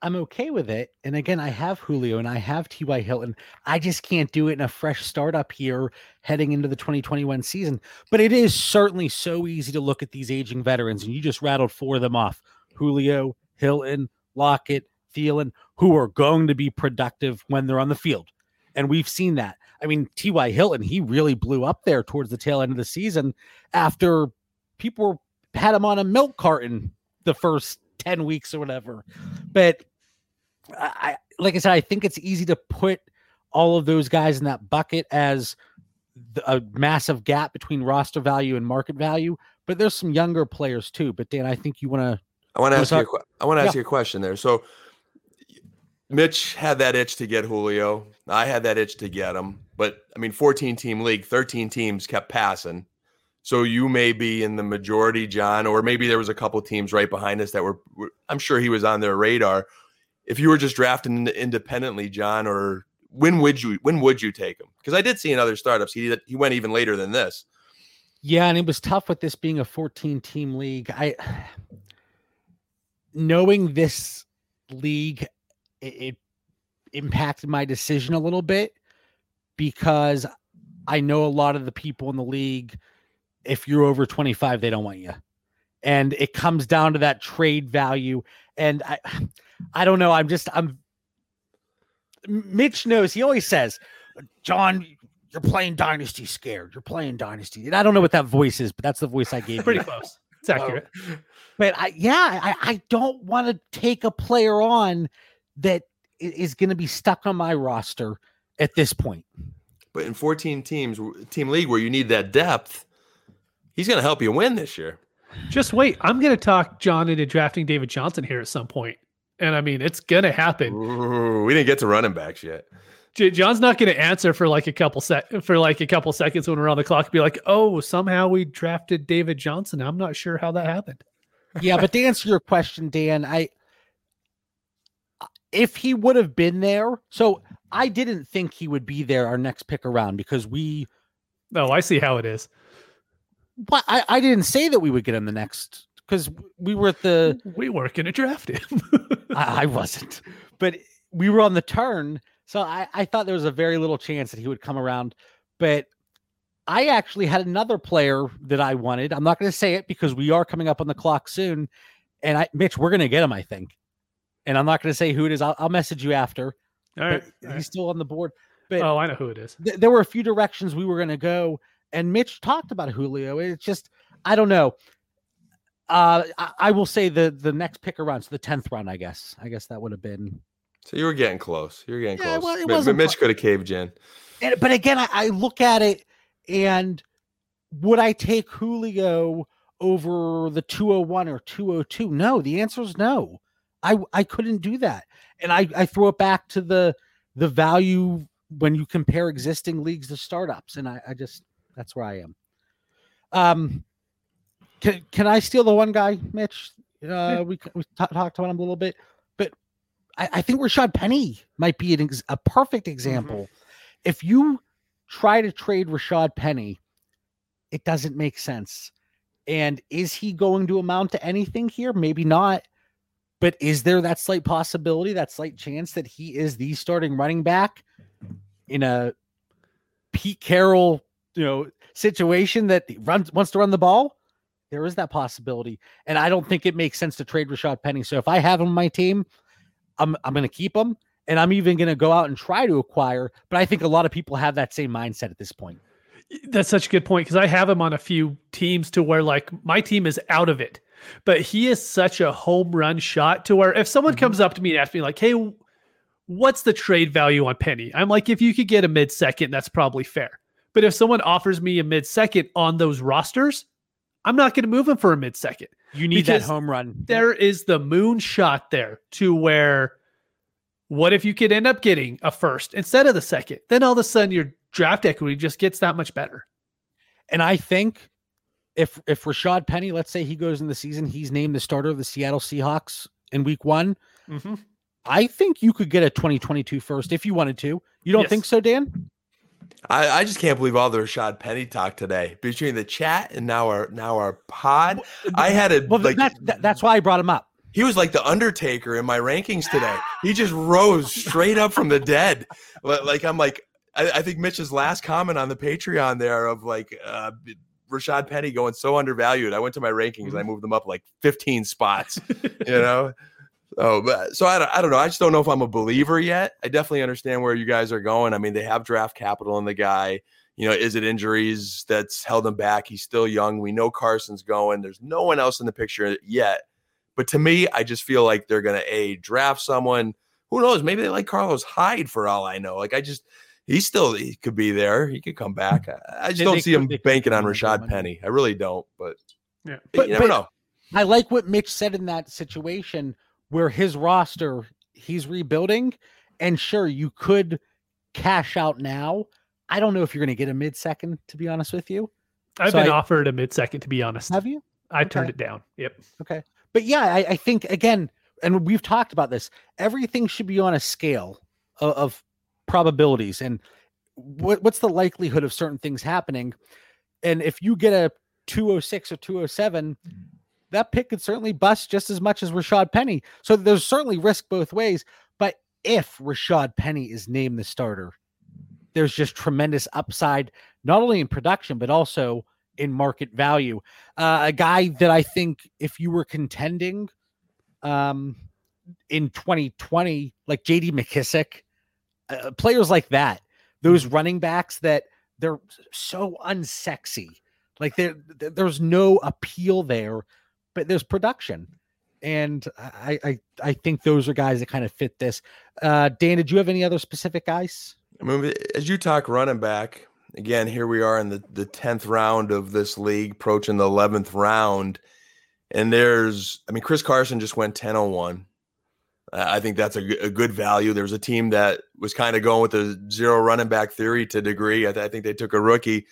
I'm okay with it. And again, I have Julio and I have T.Y. Hilton. I just can't do it in a fresh startup here heading into the 2021 season. But it is certainly so easy to look at these aging veterans, and you just rattled four of them off Julio, Hilton, Lockett, Thielen, who are going to be productive when they're on the field. And we've seen that. I mean, T.Y. Hilton, he really blew up there towards the tail end of the season after people had him on a milk carton the first 10 weeks or whatever. But I, like I said, I think it's easy to put all of those guys in that bucket as the, a massive gap between roster value and market value. But there's some younger players too. But Dan, I think you want to. I want to ask you. A, I want to ask Yeah. you a question there. So, Mitch had that itch to get Julio. I had that itch to get him. But I mean, 14 team league, 13 teams kept passing. So you may be in the majority, John, or maybe there was a couple teams right behind us that were. were- I'm sure he was on their radar. If you were just drafting independently, John, or when would you when would you take him? Because I did see in other startups he he went even later than this. Yeah, and it was tough with this being a 14 team league. I knowing this league, it, it impacted my decision a little bit because I know a lot of the people in the league. If you're over 25, they don't want you, and it comes down to that trade value. And I, I don't know. I'm just I'm. Mitch knows. He always says, "John, you're playing Dynasty scared. You're playing Dynasty. And I don't know what that voice is, but that's the voice I gave Pretty you. close. It's accurate. But I, yeah, I, I don't want to take a player on that i- is going to be stuck on my roster at this point. But in 14 teams, team league where you need that depth, he's going to help you win this year. Just wait. I'm going to talk John into drafting David Johnson here at some point. And I mean, it's going to happen. Ooh, we didn't get to running backs yet. John's not going to answer for like a couple sec for like a couple seconds when we're on the clock. Be like, oh, somehow we drafted David Johnson. I'm not sure how that happened. Yeah, but to answer your question, Dan, I if he would have been there, so I didn't think he would be there our next pick around because we Oh, I see how it is. but I, I didn't say that we would get him the next because we were at the We weren't going to draft him. I, I wasn't, but we were on the turn. So I, I thought there was a very little chance that he would come around. But I actually had another player that I wanted. I'm not going to say it because we are coming up on the clock soon. And I, Mitch, we're going to get him, I think. And I'm not going to say who it is. I'll, I'll message you after. All right. But he's still on the board. But Oh, I know who it is. th- there were a few directions we were going to go. And Mitch talked about Julio. It's just, I don't know. Uh, I, I will say the the next pick around, so the tenth round, I guess. I guess that would have been So you were getting close. You were getting Yeah, close. well, it Mi- wasn't Mitch could have caved you in. And, but again, I, I look at it and would I take Julio over the 201 or 202? No, the answer is no. I I couldn't do that. And I, I throw it back to the the value when you compare existing leagues to startups. And I, I just that's where I am. Um can can I steal the one guy, Mitch? Uh we, we ta- talked about him a little bit, but I, I think Rashad Penny might be an ex- a perfect example if you try to trade Rashad Penny, it doesn't make sense. And is he going to amount to anything here? Maybe not. But is there that slight possibility, that slight chance that he is the starting running back in a Pete Carroll, you know, situation that runs wants to run the ball? There is that possibility. And I don't think it makes sense to trade Rashad Penny. So if I have him on my team, I'm I'm gonna keep him and I'm even going to go out and try to acquire. But I think a lot of people have that same mindset at this point. That's such a good point because I have him on a few teams to where like my team is out of it, but he is such a home run shot to where if someone mm-hmm. comes up to me and asks me like, "Hey, what's the trade value on Penny?" I'm like, if you could get a mid second, that's probably fair. But if someone offers me a mid second on those rosters, I'm not going to move him for a mid second. You need that home run. There is the moon shot there to where what if you could end up getting a first instead of the second? Then all of a sudden your draft equity just gets that much better. And I think if if Rashad Penny, let's say he goes in the season, he's named the starter of the Seattle Seahawks in week one. Mm-hmm. I think you could get a 2022 first if you wanted to. You don't Yes. think so, Dan? I, I just can't believe all the Rashad Penny talk today between the chat and now our now our pod. I had a Well, like that's that's why I brought him up. he was like the Undertaker in my rankings today. He just rose straight up from the dead. Li- Like I'm like I, I think Mitch's last comment on the Patreon there of like uh, Rashad Penny going so undervalued. I went to my rankings and I mm-hmm. moved them up like 15 spots. You know, Oh, but so I don't, I don't know. I just don't know if I'm a believer yet. I definitely understand where you guys are going. I mean, they have draft capital in the guy. You know, is it injuries that's held him back? He's still young. We know Carson's going. There's no one else in the picture yet. But to me, I just feel like they're going to a draft someone. Who knows? Maybe they like Carlos Hyde for all I know. Like I just, he's still he could be there. He could come hmm. back. I, I just They- don't they see could- him banking on in and get Rashad. Penny. I really don't. But Yeah. But- you never but- know. I like what Mitch said in that situation where his roster he's rebuilding, and sure you could cash out now. I don't know if you're going to get a mid second. To be honest with you, I've So been I- offered a mid second to be honest. have you? I turned it down. Yep. Okay. But yeah, I, I think again, and we've talked about this, everything should be on a scale of, of probabilities and what, what's the likelihood of certain things happening. And if you get a 206 or 207, that pick could certainly bust just as much as Rashad Penny. So there's certainly risk both ways. But if Rashad Penny is named the starter, there's just tremendous upside, not only in production, but also in market value. Uh, a guy that I think if you were contending um, in 2020, like JD McKissic, uh, players like that, those running backs that they're so unsexy. Like there, there- there's no appeal there, but there's production. And I, I, I think those are guys that kind of fit this. Uh, Dan, did you have any other specific guys? I mean, as you talk running back, again, here we are in the, the 10th round of this league, approaching the 11th round. And there's, I mean, Chris Carson just went 10 on 1. I I think that's a, g- a good value. There was a team that was kind of going with the zero running back theory to a degree. I, th- I think they took a rookie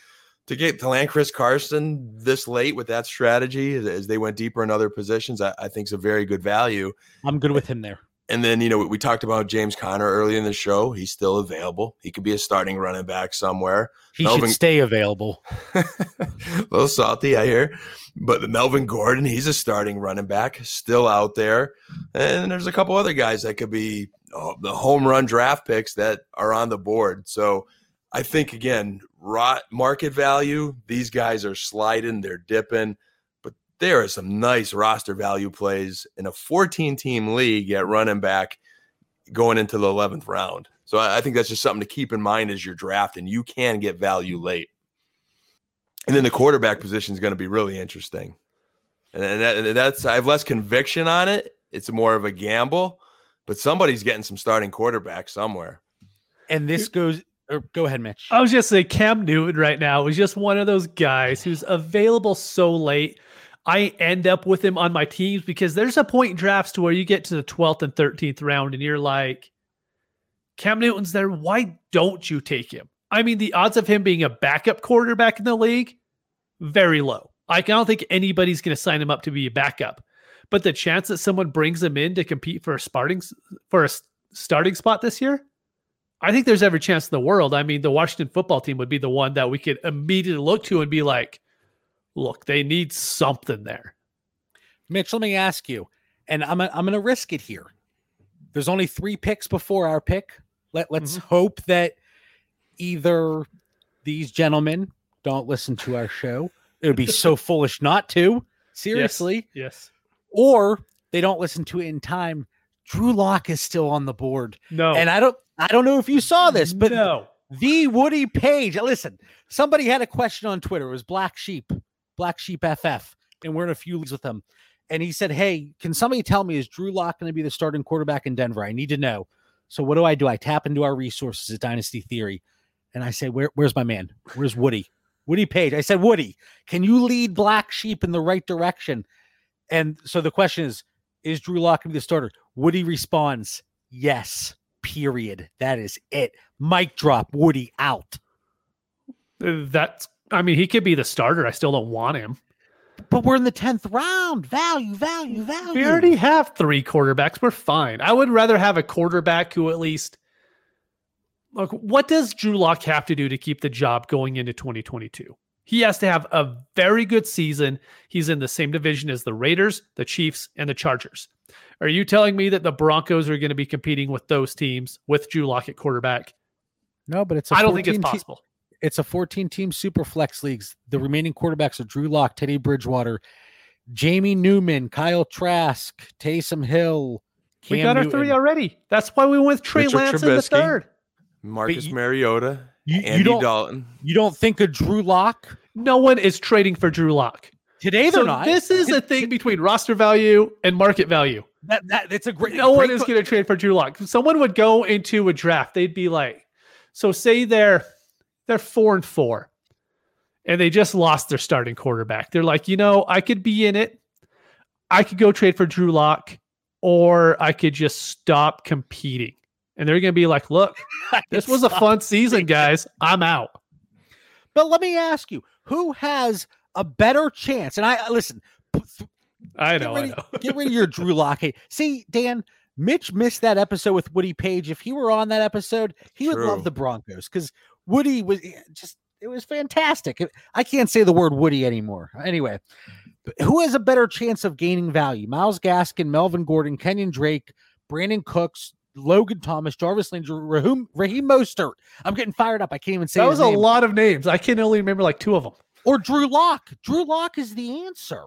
to get to land Chris Carson this late with that strategy as, as they went deeper in other positions. I, I think is a very good value. I'm good with eh him there. And then, you know, we talked about James Conner early in the show. He's still available. He could be a starting running back somewhere. He Melvin- should stay available. a little salty, I hear. But Melvin Gordon, he's a starting running back, still out there. And there's a couple other guys that could be oh, the home run draft picks that are on the board. So I think, again, rot market value, these guys are sliding, they're dipping. But there are some nice roster value plays in a 14 team league at running back going into the 11th round. So I I think that's just something to keep in mind as you're drafting. You can get value mm-hmm. late. And then the quarterback position is going to be really interesting. And, and, that, and that's, I have less conviction on it. It's more of a gamble, but somebody's getting some starting quarterback somewhere. And this goes, or go ahead, Mitch. I was just say Cam Newton right now is just one of those guys who's available so late. I end up with him on my teams because there's a point in drafts to where you get to the 12th and 13th round and you're like, Cam Newton's there. Why don't you take him? I mean, the odds of him being a backup quarterback in the league, very low. I don't think anybody's going to sign him up to be a backup. But the chance that someone brings him in to compete for a starting for a starting spot this year, I think there's every chance in the world. I mean, the Washington football team would be the one that we could immediately look to and be like, look, they need something there. Mitch, let me ask you, and I'm I'm going to risk it here. There's only three picks before our pick. Let Let's mm-hmm. hope that either these gentlemen don't listen to our show. It would be so foolish not to. Seriously, Yes. or they don't listen to it in time. Drew Lock is still on the board, No. and I don't I don't know if you saw this, but no. the Woody Page. Listen, somebody had a question on Twitter. It was Black Sheep, Black Sheep FF, and we're in a few leagues with him. And he said, Hey, can somebody tell me, is Drew Lock going to be the starting quarterback in Denver? I need to know. So what do I do? I tap into our resources at Dynasty Theory. And I say, Where, Where's my man? Where's Woody? Woody Page. I said, Woody, can you lead Black Sheep in the right direction? And so the question is, is Drew Lock going to be the starter? Woody responds, Yes. Period. That is it. Mic drop. Woody out. That's, I mean, he could be the starter. I still don't want him. But we're in the tenth round. Value, value, value. We already have three quarterbacks. We're fine. I would rather have a quarterback who at least look. What does Drew Lock have to do to keep the job going into 2022? He has to have a very good season. He's in the same division as the Raiders, the Chiefs, and the Chargers. Are you telling me that the Broncos are going to be competing with those teams with Drew Lock at quarterback? No, but it's. I I don't think it's possible. It's a 14 team super flex leagues. The remaining quarterbacks are Drew Lock, Teddy Bridgewater, Jamie Newman, Kyle Trask, Taysom Hill, we Cam got our Newton. three already. That's why we went with Trey Richard Lance in the third. Marcus you- Mariota, You, you Andy don't Dalton. you don't think of Drew Lock No one is trading for Drew Lock. today? They're So not. this is a thing between roster value and market value. that, that it's a great. No one is que- going to trade for Drew Lock. Someone would go into a draft. They'd be like, so say they're they're four and four, and they just lost their starting quarterback. They're like, you know, I could be in it. I could go trade for Drew Lock, or I could just stop competing. And they're going to be like, look, this was a fun season, guys. I'm out. But let me ask you, who has a better chance? And I listen. p- th- I Get know, I know. get rid of your Drew Lock. See, Dan, Mitch missed that episode with Woody Page. If he were on that episode, he would love the Broncos because Woody was eh, just it was fantastic. I can't say the word Woody anymore. Anyway, who has a better chance of gaining value? Myles Gaskin, Melvin Gordon, Kenyon Drake, Brandin Cooks, Logan Thomas, Jarvis Landry, Raheem, Raheem Mostert. I'm getting fired up. I can't even say That his was a name. lot of names. I can only remember like two of them. Or Drew Lock. Drew Lock is the answer.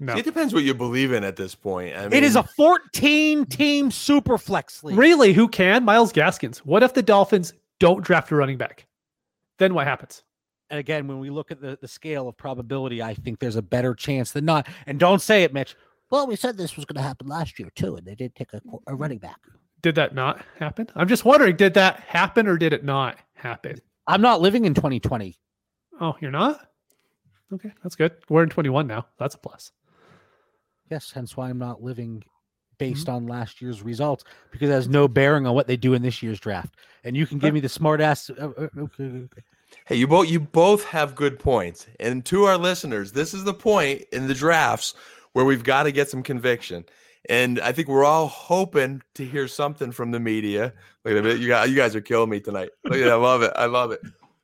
No. It depends what you believe in at this point. I mean, it is a 14 team super flex league. Really, who can? Myles Gaskins. What if the Dolphins don't draft a running back? Then what happens? And again, when we look at the, the scale of probability, I think there's a better chance than not. And don't say it, Mitch. Well, we said this was going to happen last year too, and they did take a, a running back. Did that not happen? I'm just wondering, did that happen or did it not happen? I'm not living in 2020. Oh, you're not? Okay, that's good. We're in 21 now. That's a plus. Yes, hence why I'm not living based on last year's results because it has no bearing on what they do in this year's draft. And you can give me the smart ass. Uh, uh, okay, okay. Hey, you both you both have good points. And to our listeners, this is the point in the drafts where we've got to get some conviction. And I think we're all hoping to hear something from the media. Look at it. You guys, you guys are killing me tonight. Look at it. I love it. I love it.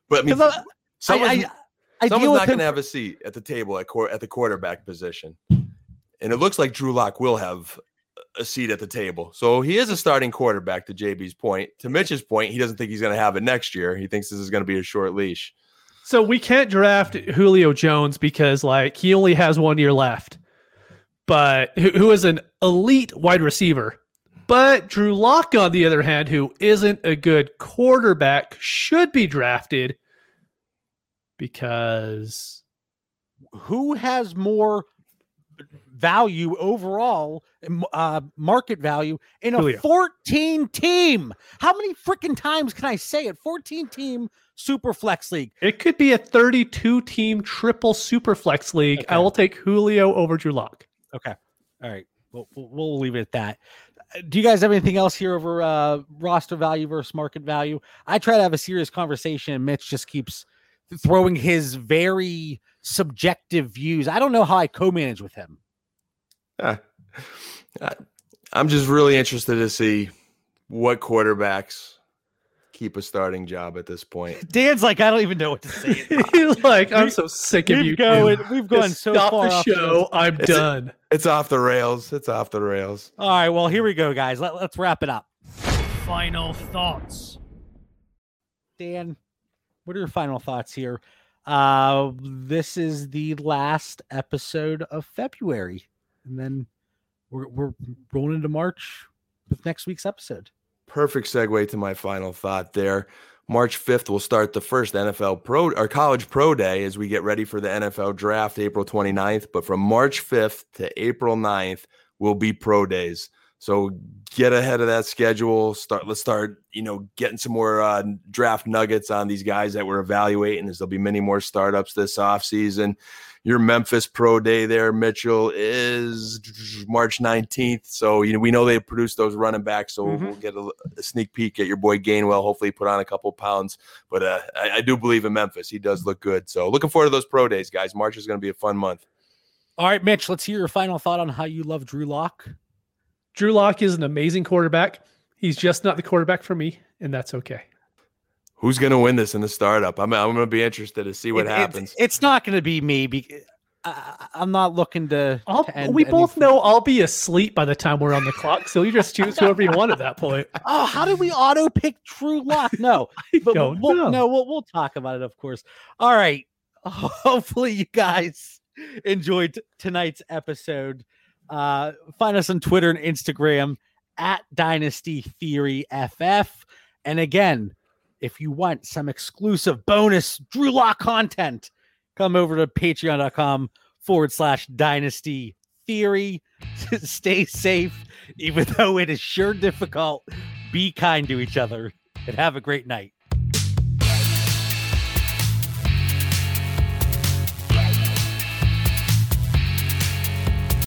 But I mean, 'Cause I- someone's, I, I someone's not going to have a seat at the table at, quar- at the quarterback position. And it looks like Drew Lock will have a seat at the table. So he is a starting quarterback to JB's point. To Mitch's point, he doesn't think he's going to have it next year. He thinks this is going to be a short leash. So we can't draft Julio Jones because like he only has one year left. But who, who is an elite wide receiver. But Drew Lock, on the other hand, who isn't a good quarterback, should be drafted because who has more value overall, uh, market value in a Julio. 14 team? How many freaking times can I say it? 14 team super flex league. it could be a 32 team triple super flex league. I will take Julio over Drew Lock. Okay. All right. We'll, we'll, we'll leave it at that. Uh, Do you guys have anything else here over uh, roster value versus market value? I try to have a serious conversation, and Mitch just keeps throwing his very subjective views. I don't know how I co-manage with him. I- I'm just really interested to see what quarterbacks keep a starting job at this point. Dan's like, I don't even know what to say. He's like, I'm so sick of you. going, two. we've gone Just so stop far the off the show. rails. I'm It's done. It's off the rails. It's off the rails. All right, well, here we go, guys. Let, let's wrap it up. Final thoughts. Dan, what are your final thoughts here? Uh, this is the last episode of February, and then we're we're rolling into March with next week's episode. Perfect segue to my final thought there. March 5th will start the first NFL Pro or College Pro Day as we get ready for the NFL Draft April 29th. But from March 5th to April 9th will be Pro Days. So get ahead of that schedule. Start. Let's start. You know, getting some more uh, draft nuggets on these guys that we're evaluating. As there'll be many more startups this offseason. Your Memphis Pro Day there, Mitchell, is March 19th. So you know we know they produced those running backs. So Mhm. we'll get a, a sneak peek at your boy Gainwell. Hopefully, put on a couple pounds. But uh, I, I do believe in Memphis. He does look good. So looking forward to those pro days, guys. March is going to be a fun month. All right, Mitch, let's hear your final thought on how you love Drew Lock. Drew Lock is an amazing quarterback. He's just not the quarterback for me, and that's okay. Who's going to win this in the startup? I'm, I'm going to be interested to see what It- it- happens. it's not going to be me. Be, I, I'm not looking to. To end we both anything. know I'll be asleep by the time we're on the clock, so you just choose whoever you want at that point. Oh, how did we auto pick Drew Lock? No, but don't we'll, know. no, we'll we'll talk about it, of course. All right. Hopefully, you guys enjoyed t- tonight's episode. Uh, find us on Twitter and Instagram at Dynasty Theory FF. And again, if you want some exclusive bonus Drew Lock content, come over to patreon.com forward slash dynasty theory. Stay safe, even though it is sure difficult. Be kind to each other and have a great night.